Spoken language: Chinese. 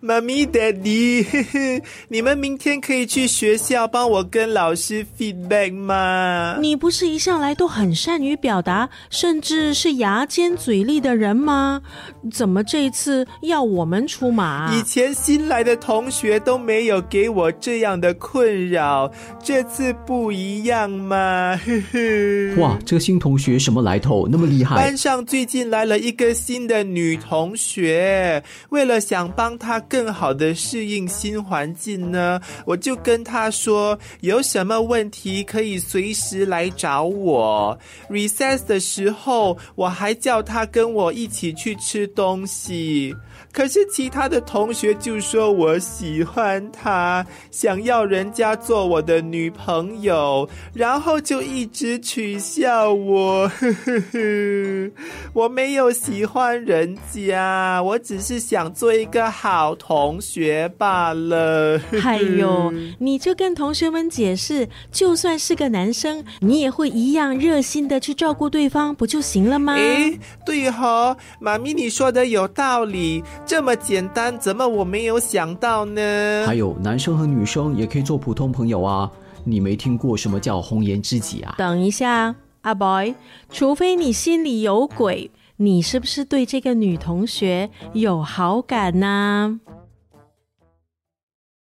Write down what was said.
妈咪、Daddy，你们明天可以去学校帮我跟老师 feedback 吗？你不是一向来都很善于表达，甚至是牙尖嘴利的人吗？怎么这次要我们出马？以前新来的同学都没有给我这样的困扰，这次不一样嘛？哇，这个新同学什么来头？那么厉害？班上最近来了一个新的女同学，为了想帮她。更好的适应新环境呢，我就跟他说，有什么问题可以随时来找我。Recess 的时候，我还叫他跟我一起去吃东西。可是其他的同学就说我喜欢他，想要人家做我的女朋友，然后就一直取笑我。我没有喜欢人家，我只是想做一个好同学罢了。哎呦，你就跟同学们解释，就算是个男生，你也会一样热心的去照顾对方，不就行了吗？哎，对哈，妈咪你说的有道理。这么简单，怎么我没有想到呢？还有，男生和女生也可以做普通朋友啊！你没听过什么叫红颜知己啊？等一下，阿 boy，除非你心里有鬼，你是不是对这个女同学有好感呢？